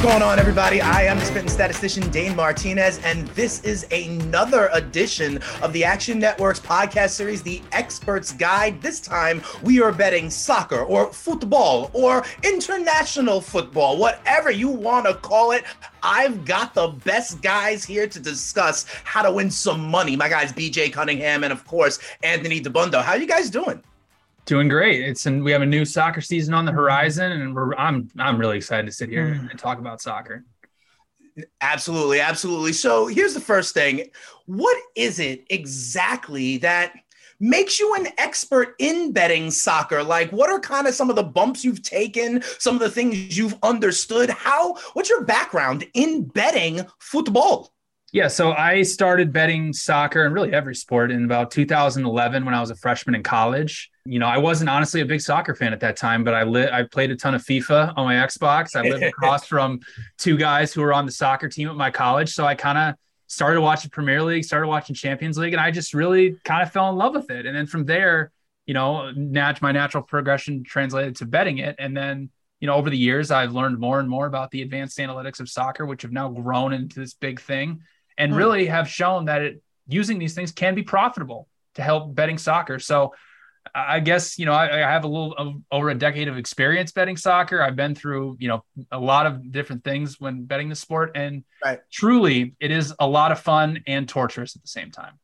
What's going on, everybody? I am the spitting statistician Dane Martinez, and this is another edition of the Action Network's podcast series, The Expert's Guide. This time, we are betting soccer or football or international football, whatever you want to call it. I've got the best guys here to discuss how to win some money. My guys, BJ Cunningham, and of course, Anthony Dabbundo. How you guys doing? Doing great. It's and we have a new soccer season on the horizon, and we're I'm I'm really excited to sit here mm. and talk about soccer. Absolutely, absolutely. So here's the first thing. What is it exactly that makes you an expert in betting soccer? Like what are kind of some of the bumps you've taken, some of the things you've understood? How what's your background in betting football? Yeah, so I started betting soccer and really every sport in about 2011 when I was a freshman in college. You know, I wasn't honestly a big soccer fan at that time, but I lit I played a ton of FIFA on my Xbox. I lived across from two guys who were on the soccer team at my college, so I kind of started watching Premier League, started watching Champions League, and I just really kind of fell in love with it. And then from there, you know, nat- my natural progression translated to betting it, and then you know, over the years, I've learned more and more about the advanced analytics of soccer, which have now grown into this big thing and hmm. really have shown that it using these things can be profitable to help betting soccer. So I guess you know I, I have a little of, over a decade of experience betting soccer. I've been through you know a lot of different things when betting the sport, and Right. truly it is a lot of fun and torturous at the same time.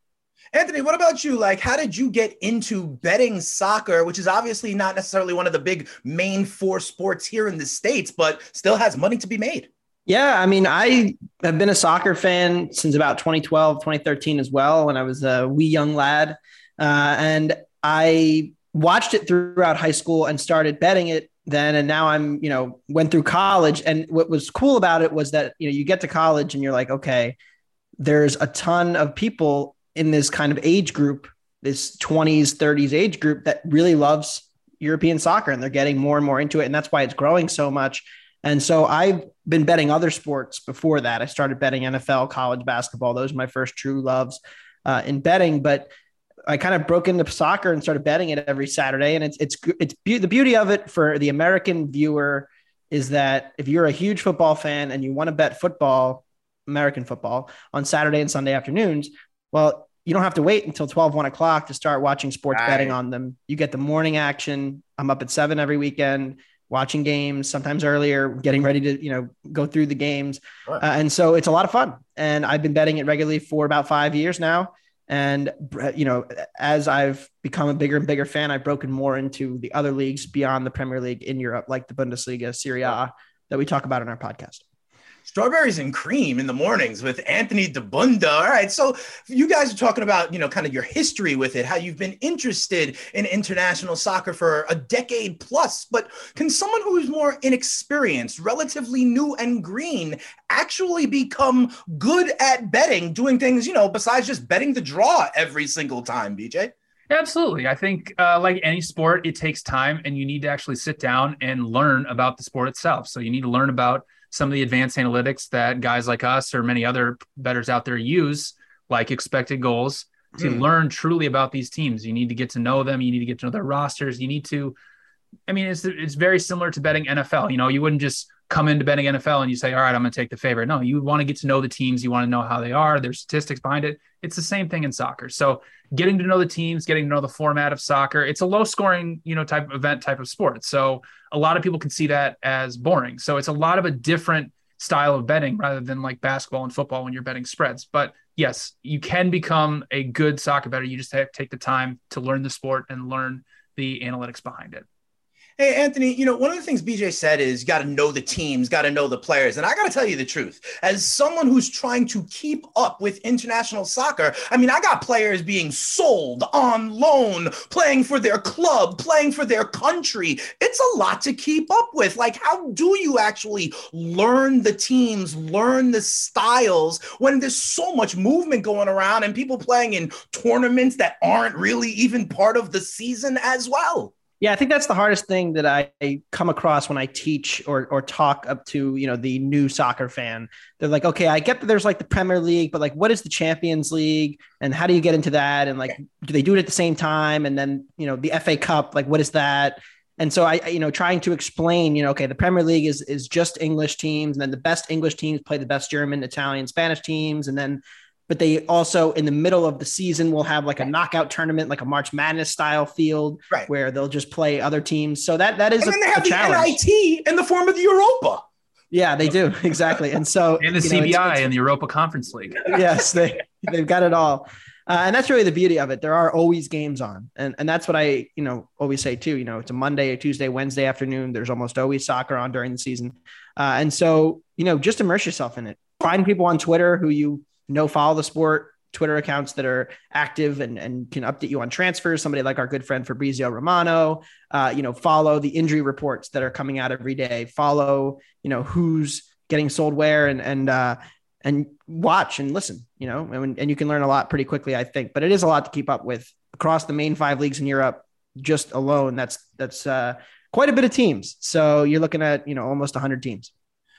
Anthony, what about you? Like, how did you get into betting soccer, which is obviously not necessarily one of the big main four sports here in the States, but still has money to be made? Yeah, I mean, I have been a soccer fan since about 2012, 2013 as well, when I was a wee young lad. Uh, and I watched it throughout high school and started betting it then. And now I'm, you know, went through college. And what was cool about it was that, you know, you get to college and you're like, okay, there's a ton of people in this kind of age group, this 20s, 30s age group that really loves European soccer and they're getting more and more into it. And that's why it's growing so much. And so I've been betting other sports before that. I started betting NFL, college basketball. Those are my first true loves uh, in betting. But I kind of broke into soccer and started betting it every Saturday. And it's it's it's be- the beauty of it for the American viewer is that if you're a huge football fan and you want to bet football, American football on Saturday and Sunday afternoons, well, you don't have to wait until 12, 1 o'clock to start watching sports Right. betting on them. You get the morning action. I'm up at seven every weekend watching games, sometimes earlier, getting ready to, you know, go through the games. Sure. Uh, and so it's a lot of fun. And I've been betting it regularly for about five years now. And, you know, as I've become a bigger and bigger fan, I've broken more into the other leagues beyond the Premier League in Europe, like the Bundesliga, Serie A, that we talk about in our podcast. Strawberries and cream in the mornings with Anthony Dabbundo. All right. So you guys are talking about, you know, kind of your history with it, how you've been interested in international soccer for a decade plus. But can someone who's more inexperienced, relatively new and green, actually become good at betting, doing things, you know, besides just betting the draw every single time, BJ? Absolutely. I think, uh, like any sport, it takes time and you need to actually sit down and learn about the sport itself. So, you need to learn about some of the advanced analytics that guys like us or many other bettors out there use, like expected goals, to Hmm. learn truly about these teams. You need to get to know them. You need to get to know their rosters. You need to, I mean, it's, it's very similar to betting NFL. You know, you wouldn't just come into betting NFL and you say, all right, I'm going to take the favorite. No, you want to get to know the teams. You want to know how they are, their statistics behind it. It's the same thing in soccer. So getting to know the teams, getting to know the format of soccer, it's a low scoring, you know, type event, type of sport. So a lot of people can see that as boring. So it's a lot of a different style of betting rather than like basketball and football when you're betting spreads. But yes, you can become a good soccer bettor. You just have to take the time to learn the sport and learn the analytics behind it. Hey, Anthony, you know, one of the things BJ said is you got to know the teams, got to know the players. And I got to tell you the truth. As someone who's trying to keep up with international soccer, I mean, I got players being sold on loan, playing for their club, playing for their country. It's a lot to keep up with. Like, how do you actually learn the teams, learn the styles when there's so much movement going around and people playing in tournaments that aren't really even part of the season as well? Yeah, I think that's the hardest thing that I come across when I teach or or talk up to, you know, the new soccer fan. They're like, okay, I get that there's like the Premier League, but like what is the Champions League and how do you get into that? And like do they do it at the same time? And then, you know, the FA Cup, like what is that? And so I, you know, trying to explain, you know, okay, the Premier League is is just English teams, and then the best English teams play the best German, Italian, Spanish teams, and then but they also in the middle of the season will have like a knockout tournament, like a March Madness style field, right. where they'll just play other teams. So that that is and a, then they have the challenge. NIT in the form of the Europa. Yeah, they do exactly, and so and the CBI know, it's, it's, and the Europa Conference League. yes, they they've got it all. Uh, and that's really the beauty of it. There are always games on, and and that's what I you know always say too. You know, it's a Monday, a Tuesday, Wednesday afternoon. There's almost always soccer on during the season, uh, and so you know just immerse yourself in it. Find people on Twitter who you know follow the sport, Twitter accounts that are active and, and can update you on transfers. Somebody like our good friend Fabrizio Romano, uh, you know, follow the injury reports that are coming out every day. Follow, you know, who's getting sold where, and and uh, and watch and listen. You know, and, and you can learn a lot pretty quickly, I think. But it is a lot to keep up with across the main five leagues in Europe. Just alone, that's that's uh, quite a bit of teams. So you're looking at you know almost 100 teams.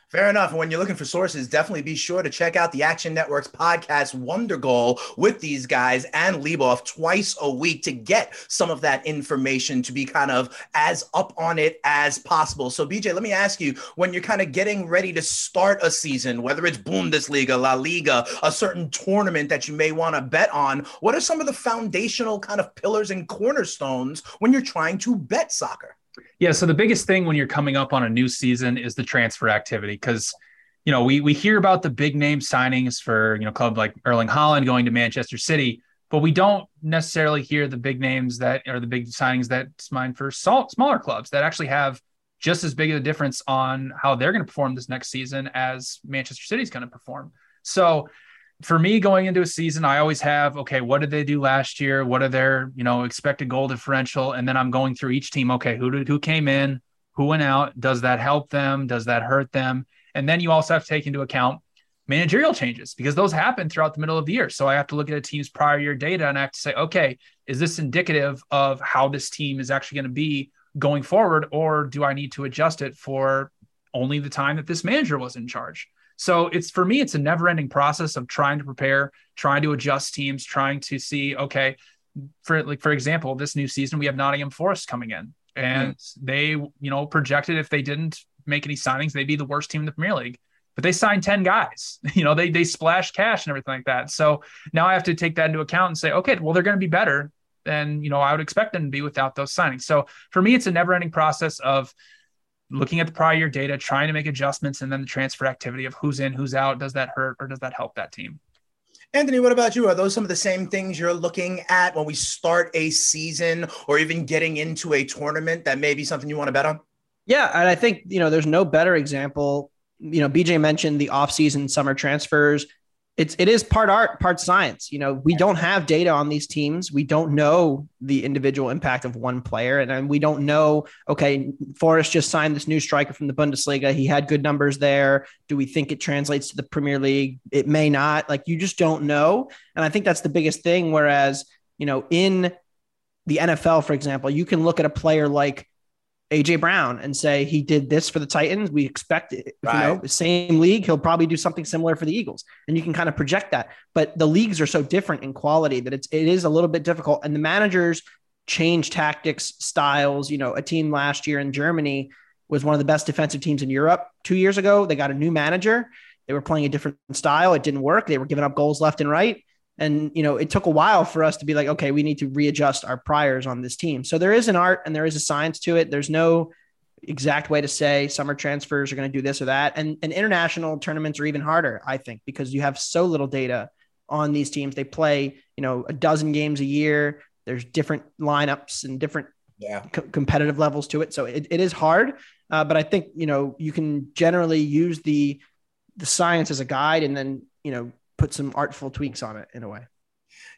Fair enough. And when you're looking for sources, definitely be sure to check out the Action Network's podcast Wondergoal with these guys and Leboff twice a week to get some of that information to be kind of as up on it as possible. So, BJ, let me ask you when you're kind of getting ready to start a season, whether it's Bundesliga, La Liga, a certain tournament that you may want to bet on, what are some of the foundational kind of pillars and cornerstones when you're trying to bet soccer? Yeah. So the biggest thing when you're coming up on a new season is the transfer activity because you know we we hear about the big name signings for you know club like Erling Haaland going to Manchester City, but we don't necessarily hear the big names that are the big signings that's mine for smaller clubs that actually have just as big of a difference on how they're going to perform this next season as Manchester City's going to perform. So for me going into a season, I always have, okay, what did they do last year? What are their, you know, expected goal differential? And then I'm going through each team. Okay, who did, who came in, who went out? Does that help them? Does that hurt them? And then you also have to take into account managerial changes because those happen throughout the middle of the year. So I have to look at a team's prior year data and I have to say, okay, is this indicative of how this team is actually going to be going forward? Or do I need to adjust it for only the time that this manager was in charge? So it's for me, it's a never ending process of trying to prepare, trying to adjust teams, trying to see, okay, for like, for example, this new season, we have Nottingham Forest coming in and mm they, you know, projected if they didn't make any signings, they'd be the worst team in the Premier League. But they signed 10 guys, you know, they, they splashed cash and everything like that. So now I have to take that into account and say, okay, well, they're going to be better than, you know, I would expect them to be without those signings. So for me, it's a never ending process of, looking at the prior year data, trying to make adjustments, and then the transfer activity of who's in, who's out. Does that hurt or does that help that team? Anthony, what about you? Are those some of the same things you're looking at when we start a season or even getting into a tournament that may be something you want to bet on? Yeah, and I think you know there's no better example. You know, BJ mentioned the offseason summer transfers it's it is part art, part science. You know, we don't have data on these teams. We don't know the individual impact of one player, and, and we don't know. Okay, Forest just signed this new striker from the Bundesliga. He had good numbers there. Do we think it translates to the Premier League? It may not. Like you just don't know, and I think that's the biggest thing. Whereas you know, in the NFL, for example, you can look at a player like AJ Brown and say he did this for the Titans. We expect it, right. you know, the same league. He'll probably do something similar for the Eagles, and you can kind of project that. But the leagues are so different in quality that it's it is a little bit difficult. And the managers change tactics, styles. You know, a team last year in Germany was one of the best defensive teams in Europe two years ago. They got a new manager. They were playing a different style. It didn't work. They were giving up goals left and right. And, you know, it took a while for us to be like, okay, we need to readjust our priors on this team. So there is an art and there is a science to it. There's no exact way to say summer transfers are going to do this or that. And, and international tournaments are even harder, I think, because you have so little data on these teams. They play, you know, a dozen games a year. There's different lineups and different yeah. co- competitive levels to it. So it, it is hard. Uh, but I think, you know, you can generally use the, the science as a guide and then, you know, put some artful tweaks on it in a way.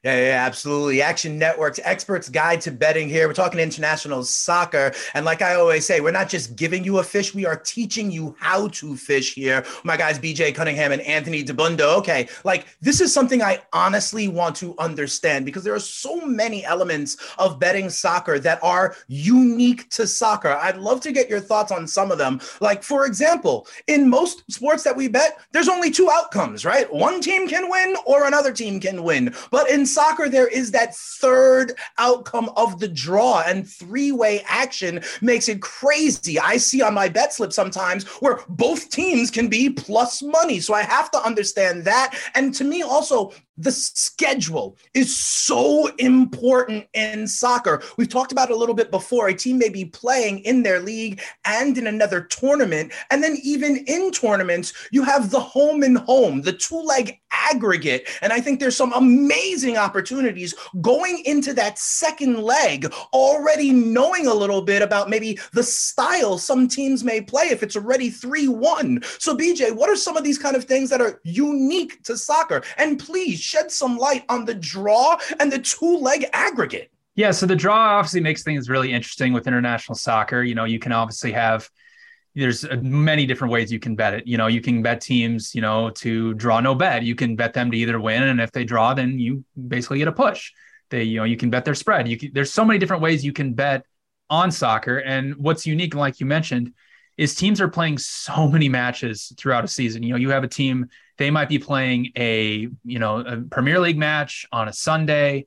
Yeah, yeah, absolutely. Action Network's experts guide to betting here. We're talking international soccer. And like I always say, we're not just giving you a fish, we are teaching you how to fish here. My guys, BJ Cunningham and Anthony Dabbundo. Okay, like this is something I honestly want to understand because there are so many elements of betting soccer that are unique to soccer. I'd love to get your thoughts on some of them. Like, for example, in most sports that we bet, there's only two outcomes, right? One team can win or another team can win. But in soccer, there is that third outcome of the draw, and three way action makes it crazy. I see on my bet slip sometimes where both teams can be plus money. So I have to understand that. And to me, also, the schedule is so important in soccer. We've talked about a little bit before. A team may be playing in their league and in another tournament. And then, even in tournaments, you have the home and home, the two leg aggregate. And I think there's some amazing opportunities going into that second leg, already knowing a little bit about maybe the style some teams may play if it's already 3 1. So, BJ, what are some of these kind of things that are unique to soccer? And please, shed some light on the draw and the two leg aggregate. Yeah, so the draw obviously makes things really interesting with international soccer. You know, you can obviously have there's uh, many different ways you can bet it. You know, you can bet teams, you know, to draw no bet. You can bet them to either win, and if they draw, then you basically get a push. They, you know, you can bet their spread. You can, there's so many different ways you can bet on soccer, and what's unique, like you mentioned, is teams are playing so many matches throughout a season. You know, you have a team they might be playing a you know a Premier League match on a Sunday,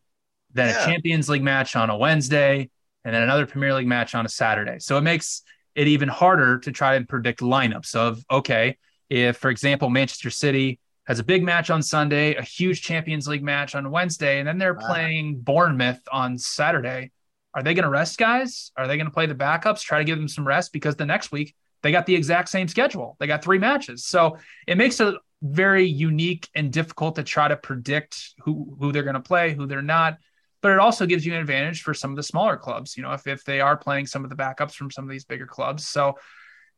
then yeah. a Champions League match on a Wednesday, and then another Premier League match on a Saturday. So it makes it even harder to try and predict lineups of okay, if for example Manchester City has a big match on Sunday, a huge Champions League match on Wednesday, and then they're wow. playing Bournemouth on Saturday. Are they going to rest guys? Are they going to play the backups, try to give them some rest because the next week they got the exact same schedule. They got three matches. So it makes it very unique and difficult to try to predict who who they're going to play, who they're not. But it also gives you an advantage for some of the smaller clubs, you know, if, if they are playing some of the backups from some of these bigger clubs. So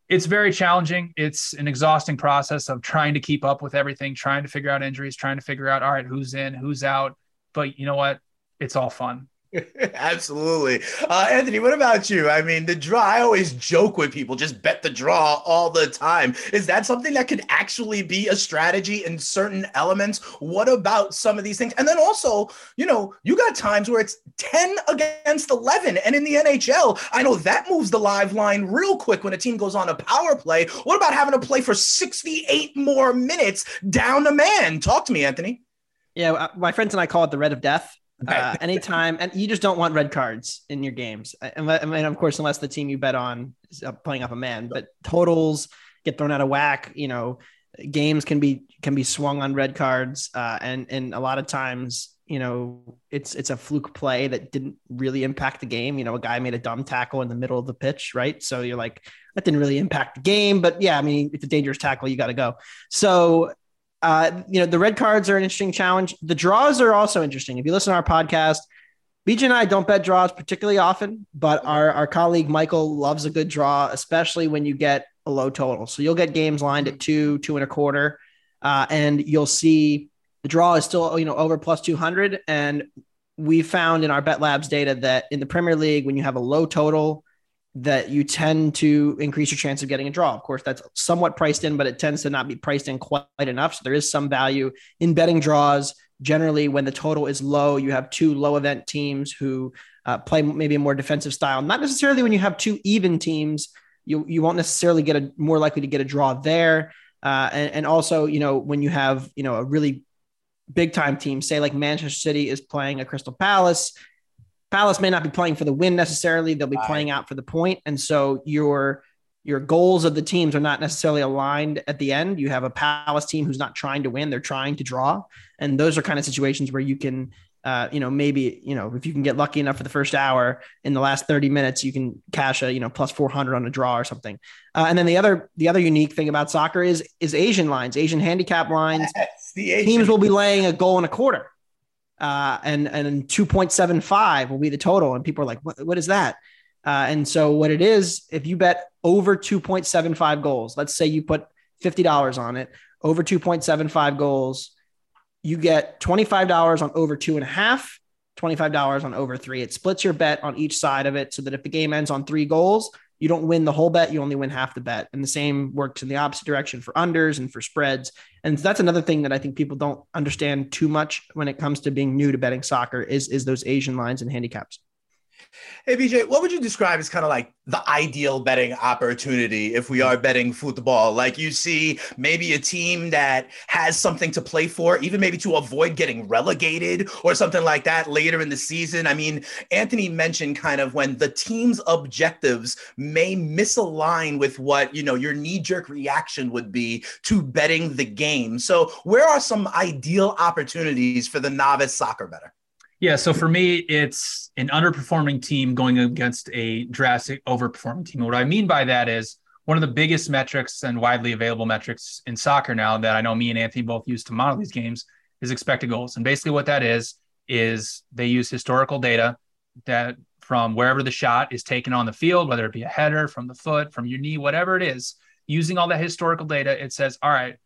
it's very challenging. It's an exhausting process of trying to keep up with everything, trying to figure out injuries, trying to figure out, all right, who's in, who's out. But you know what? It's all fun. Absolutely. Uh, Anthony, what about you? I mean, the draw, I always joke with people, just bet the draw all the time. Is that something that could actually be a strategy in certain elements? What about some of these things? And then also, you know, you got times where it's 10 against 11. And in the NHL, I know that moves the live line real quick when a team goes on a power play. What about having to play for 68 more minutes down a man? Talk to me, Anthony. Yeah, uh, my friends and I call it the red of death uh, anytime, and you just don't want red cards in your games. I mean, of course, unless the team you bet on is playing up a man, but totals get thrown out of whack. You know, games can be can be swung on red cards, uh, and and a lot of times, you know, it's it's a fluke play that didn't really impact the game. You know, a guy made a dumb tackle in the middle of the pitch, right? So you're like, that didn't really impact the game, but yeah, I mean, it's a dangerous tackle, you got to go. So uh, you know, the red cards are an interesting challenge. The draws are also interesting. If you listen to our podcast, BJ and I don't bet draws particularly often, but our, our colleague Michael loves a good draw, especially when you get a low total. So you'll get games lined at two, two and a quarter, uh, and you'll see the draw is still you know over plus 200. And we found in our Bet Labs data that in the Premier League, when you have a low total, that you tend to increase your chance of getting a draw. Of course, that's somewhat priced in, but it tends to not be priced in quite enough. So there is some value in betting draws. Generally, when the total is low, you have two low event teams who uh, play maybe a more defensive style. Not necessarily when you have two even teams, you you won't necessarily get a more likely to get a draw there. Uh, and, and also, you know, when you have you know a really big time team, say like Manchester City is playing a Crystal Palace Palace may not be playing for the win necessarily. They'll be playing out for the point. And so you're your goals of the teams are not necessarily aligned at the end. You have a Palace team who's not trying to win; they're trying to draw, and those are kind of situations where you can, uh, you know, maybe you know if you can get lucky enough for the first hour in the last thirty minutes, you can cash a you know plus four hundred on a draw or something. Uh, and then the other the other unique thing about soccer is is Asian lines, Asian handicap lines. Yes, the Asian- Teams will be laying a goal and a quarter, uh, and and two point seven five will be the total, and people are like, what, what is that? Uh, and so what it is, if you bet over 2.75 goals, let's say you put $50 on it, over 2.75 goals, you get $25 on over two and a half, $25 on over three. It splits your bet on each side of it so that if the game ends on three goals, you don't win the whole bet, you only win half the bet. And the same works in the opposite direction for unders and for spreads. And that's another thing that I think people don't understand too much when it comes to being new to betting soccer is, is those Asian lines and handicaps. Hey, BJ, what would you describe as kind of like the ideal betting opportunity if we are betting football? Like you see maybe a team that has something to play for, even maybe to avoid getting relegated or something like that later in the season. I mean, Anthony mentioned kind of when the team's objectives may misalign with what, you know, your knee jerk reaction would be to betting the game. So, where are some ideal opportunities for the novice soccer better? Yeah, so for me, it's an underperforming team going against a drastic overperforming team. What I mean by that is one of the biggest metrics and widely available metrics in soccer now that I know me and Anthony both use to model these games is expected goals. And basically, what that is is they use historical data that from wherever the shot is taken on the field, whether it be a header from the foot, from your knee, whatever it is, using all that historical data, it says, all right,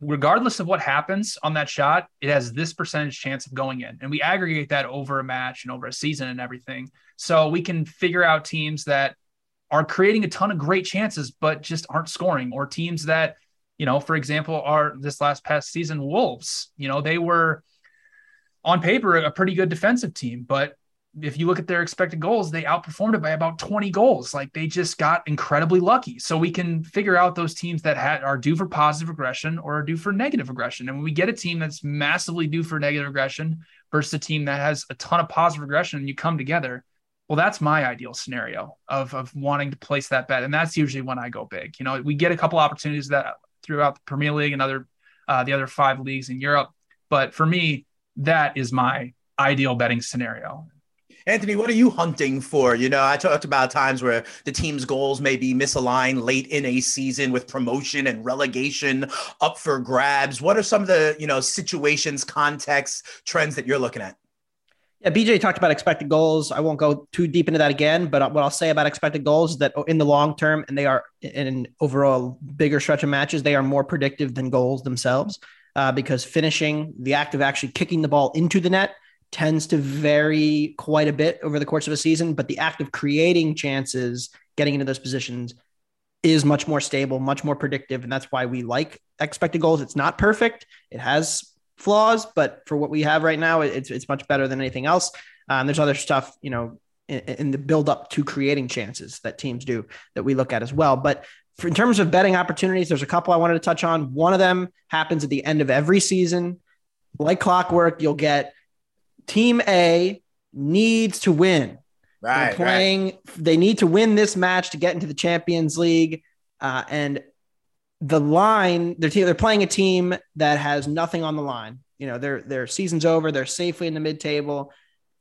regardless of what happens on that shot, it has this percentage chance of going in. And we aggregate that over a match and over a season and everything. So we can figure out teams that are creating a ton of great chances, but just aren't scoring, or teams that, you know, for example, are this last past season, Wolves, you know, they were on paper a pretty good defensive team, but if you look at their expected goals, they outperformed it by about 20 goals. Like they just got incredibly lucky. So we can figure out those teams that had, are due for positive aggression or are due for negative aggression. And when we get a team that's massively due for negative aggression versus a team that has a ton of positive aggression and you come together, well, that's my ideal scenario of, of wanting to place that bet. And that's usually when I go big. You know, we get a couple opportunities that throughout the Premier League and other uh, the other five leagues in Europe. But for me, that is my ideal betting scenario. Anthony, what are you hunting for? You know, I talked about times where the team's goals may be misaligned late in a season with promotion and relegation up for grabs. What are some of the, you know, situations, contexts, trends that you're looking at? Yeah, BJ talked about expected goals. I won't go too deep into that again, but what I'll say about expected goals is that in the long term, and they are in an overall bigger stretch of matches, they are more predictive than goals themselves uh, because finishing, the act of actually kicking the ball into the net, tends to vary quite a bit over the course of a season, but the act of creating chances, getting into those positions is much more stable, much more predictive. And that's why we like expected goals. It's not perfect, it has flaws, but for what we have right now, it's, it's much better than anything else. Um, there's other stuff, you know, in, in, the build up to creating chances that teams do that we look at as well. But for, in terms of betting opportunities, there's a couple I wanted to touch on. One of them happens at the end of every season. Like clockwork, you'll get Team A needs to win. Right. They're playing. Right. They need to win this match to get into the Champions League. Uh, and the line, they're they're playing a team that has nothing on the line. You know, their their season's over. They're safely in the mid table,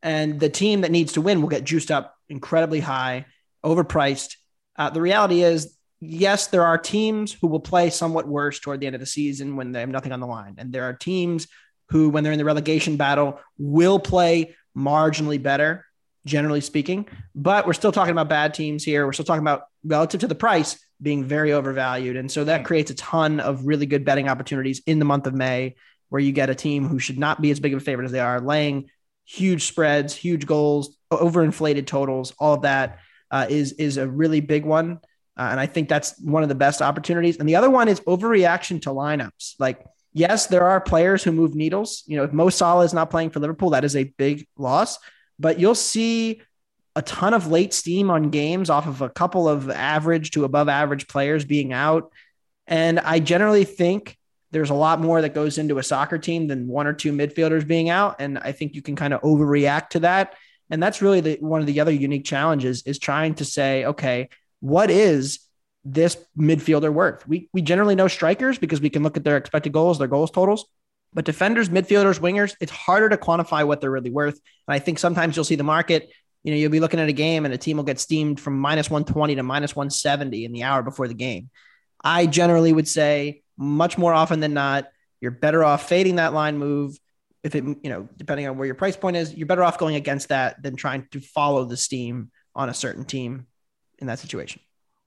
and the team that needs to win will get juiced up incredibly high, overpriced. Uh, the reality is, yes, there are teams who will play somewhat worse toward the end of the season when they have nothing on the line, and there are teams who, when they're in the relegation battle, will play marginally better, generally speaking. But we're still talking about bad teams here. We're still talking about relative to the price being very overvalued. And so that hmm. creates a ton of really good betting opportunities in the month of May, where you get a team who should not be as big of a favorite as they are, laying huge spreads, huge goals, overinflated totals. All of that uh, is is a really big one. Uh, and I think that's one of the best opportunities. And the other one is overreaction to lineups. Like yes, there are players who move needles. You know, if Mo Salah is not playing for Liverpool, that is a big loss. But you'll see a ton of late steam on games off of a couple of average to above average players being out. And I generally think there's a lot more that goes into a soccer team than one or two midfielders being out. And I think you can kind of overreact to that. And that's really the, one of the other unique challenges is trying to say, okay, what is this midfielder worth? We we generally know strikers because we can look at their expected goals, their goals totals. But defenders, midfielders, wingers, it's harder to quantify what they're really worth. And I think sometimes you'll see the market, you know, you'll be looking at a game and a team will get steamed from minus 120 to minus 170 in the hour before the game. I generally would say much more often than not, you're better off fading that line move. If it, you know, depending on where your price point is, you're better off going against that than trying to follow the steam on a certain team in that situation.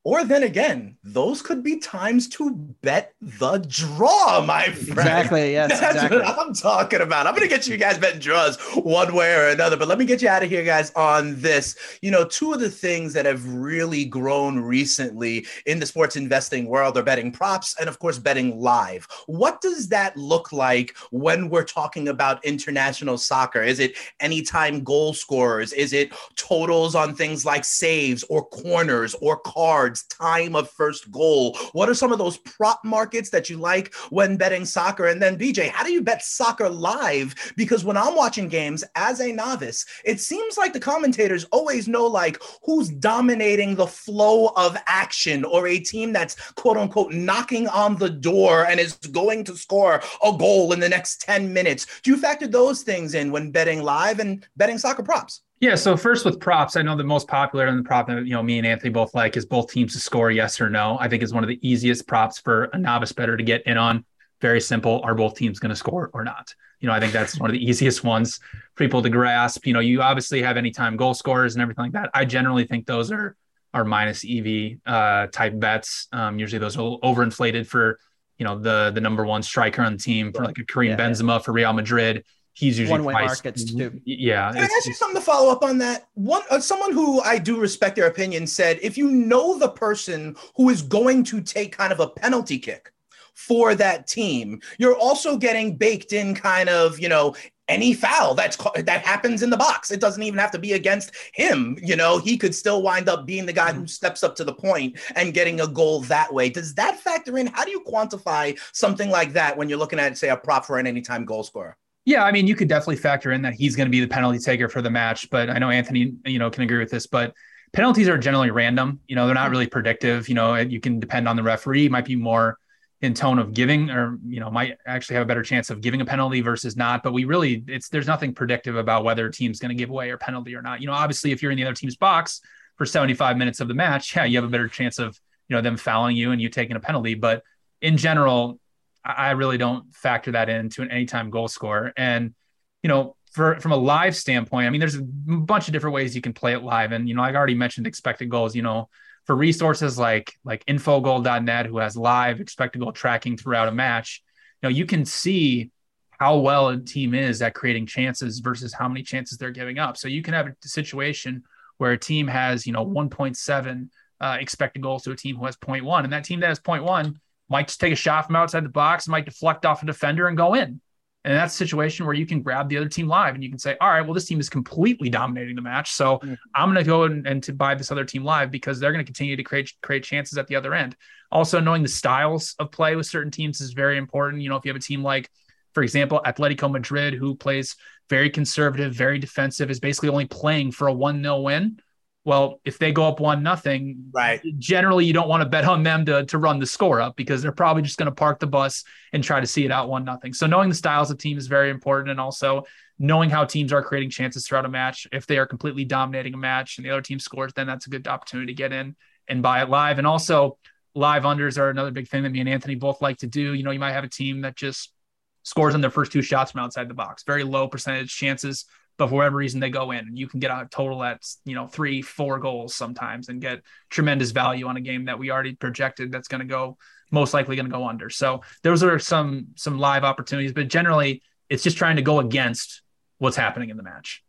Or then again, those could be times to bet the draw, my friend. Exactly. Yes. That's exactly. what I'm talking about. I'm going to get you guys betting draws one way or another. But let me get you out of here, guys, on this. You know, two of the things that have really grown recently in the sports investing world are betting props and, of course, betting live. What does that look like when we're talking about international soccer? Is it anytime goal scorers? Is it totals on things like saves or corners or cards? Time of first goal? What are some of those prop markets that you like when betting soccer? And then, BJ, how do you bet soccer live? Because when I'm watching games as a novice, it seems like the commentators always know like who's dominating the flow of action or a team that's quote unquote knocking on the door and is going to score a goal in the next 10 minutes. Do you factor those things in when betting live and betting soccer props? Yeah. So first with props, I know the most popular and the prop that you know me and Anthony both like is both teams to score yes or no. I think is one of the easiest props for a novice better to get in on. Very simple. Are both teams going to score or not? You know, I think that's one of the easiest ones for people to grasp. You know, you obviously have anytime goal scorers and everything like that. I generally think those are are minus EV uh, type bets. Um, usually those are overinflated for you know the the number one striker on the team for like a Karim yeah, Benzema yeah. for Real Madrid he's usually one-way priced, markets too. Yeah. Can I ask you something to follow up on that? One, uh, someone who I do respect their opinion said, if you know the person who is going to take kind of a penalty kick for that team, you're also getting baked in kind of, you know, any foul that's that happens in the box. It doesn't even have to be against him. You know, he could still wind up being the guy who steps up to the point and getting a goal that way. Does that factor in? How do you quantify something like that when you're looking at, say, a prop for an anytime goal scorer? Yeah, I mean, you could definitely factor in that he's going to be the penalty taker for the match, but I know Anthony, you know, can agree with this. But penalties are generally random. You know, they're not really predictive. You know, you can depend on the referee. Might be more in tone of giving, or you know, might actually have a better chance of giving a penalty versus not. But we really, it's there's nothing predictive about whether a team's going to give away or penalty or not. You know, obviously, if you're in the other team's box for 75 minutes of the match, yeah, you have a better chance of you know them fouling you and you taking a penalty. But in general, I really don't factor that into an anytime goal score. And, you know, for, from a live standpoint, I mean, there's a bunch of different ways you can play it live. And, you know, I already mentioned expected goals, you know, for resources like, like infogol.net, who has live expected goal tracking throughout a match, you know, you can see how well a team is at creating chances versus how many chances they're giving up. So you can have a situation where a team has, you know, 1.7 uh, expected goals to a team who has 0.1. And that team that has 0.1 might just take a shot from outside the box, might deflect off a defender and go in. And that's a situation where you can grab the other team live and you can say, all right, well, this team is completely dominating the match. So mm-hmm. I'm going to go and, and to buy this other team live because they're going to continue to create create chances at the other end. Also, knowing the styles of play with certain teams is very important. You know, if you have a team like, for example, Atletico Madrid, who plays very conservative, very defensive, is basically only playing for a 1 0 win well, if they go up one nothing, right? Generally, you don't want to bet on them to to run the score up because they're probably just going to park the bus and try to see it out one nothing. So knowing the styles of teams is very important, and also knowing how teams are creating chances throughout a match. If they are completely dominating a match and the other team scores, then that's a good opportunity to get in and buy it live. And also, live unders are another big thing that me and Anthony both like to do. You know, you might have a team that just scores on their first two shots from outside the box, very low percentage chances but for whatever reason they go in and you can get a total that's you know three four goals sometimes and get tremendous value on a game that we already projected that's going to go most likely going to go under so those are some some live opportunities but generally it's just trying to go against what's happening in the match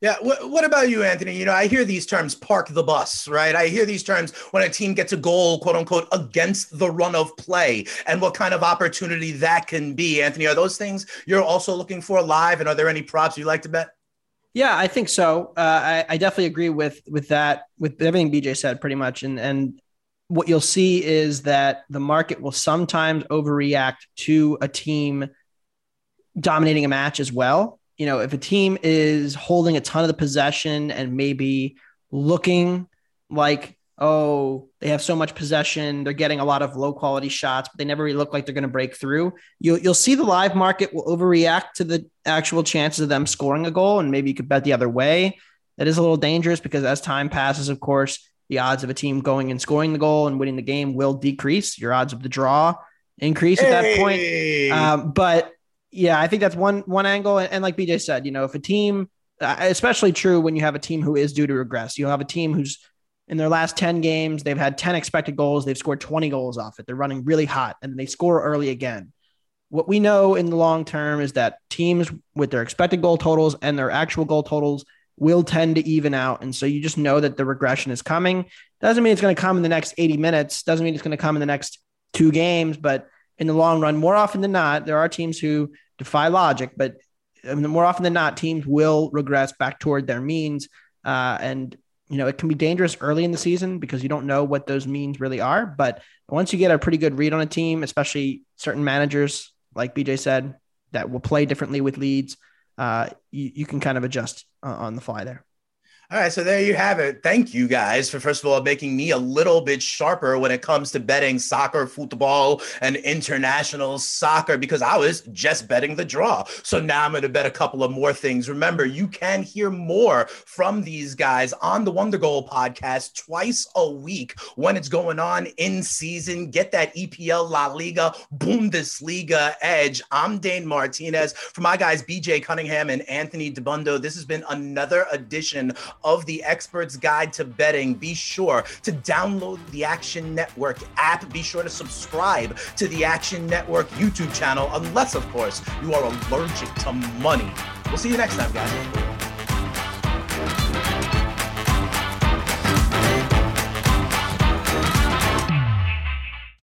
yeah. What, what about you, Anthony? You know, I hear these terms park the bus, right? I hear these terms when a team gets a goal, quote unquote, against the run of play and what kind of opportunity that can be. Anthony, are those things you're also looking for live? And are there any props you like to bet? Yeah, I think so. Uh, I, I definitely agree with with that, with everything BJ said, pretty much. And and what you'll see is that the market will sometimes overreact to a team dominating a match as well. You know, if a team is holding a ton of the possession and maybe looking like oh, they have so much possession, they're getting a lot of low quality shots, but they never really look like they're going to break through. You'll you'll see the live market will overreact to the actual chances of them scoring a goal, and maybe you could bet the other way. That is a little dangerous because as time passes, of course, the odds of a team going and scoring the goal and winning the game will decrease. Your odds of the draw increase at that point. Um, but yeah, I think that's one one angle. And, and like BJ said, you know, if a team, uh, especially true when you have a team who is due to regress, you'll have a team who's in their last 10 games, they've had 10 expected goals. They've scored 20 goals off it. They're running really hot and they score early again. What we know in the long term is that teams with their expected goal totals and their actual goal totals will tend to even out. And so you just know that the regression is coming. Doesn't mean it's going to come in the next 80 minutes, doesn't mean it's going to come in the next two games, but in the long run, more often than not, there are teams who defy logic, but more often than not, teams will regress back toward their means. Uh, and, you know, it can be dangerous early in the season because you don't know what those means really are. But once you get a pretty good read on a team, especially certain managers, like BJ said, that will play differently with leads, uh, you, you can kind of adjust uh, on the fly there. All right, so there you have it. Thank you guys for first of all making me a little bit sharper when it comes to betting soccer, football, and international soccer because I was just betting the draw. So now I'm going to bet a couple of more things. Remember, you can hear more from these guys on the Wondergoal podcast twice a week when it's going on in season. Get that EPL La Liga Bundesliga edge. I'm Dane Martinez for my guys BJ Cunningham and Anthony Dabbundo. This has been another edition of the Expert's Guide to Betting. Be sure to download the Action Network app. Be sure to subscribe to the Action Network YouTube channel, unless, of course, you are allergic to money. We'll see you next time, guys.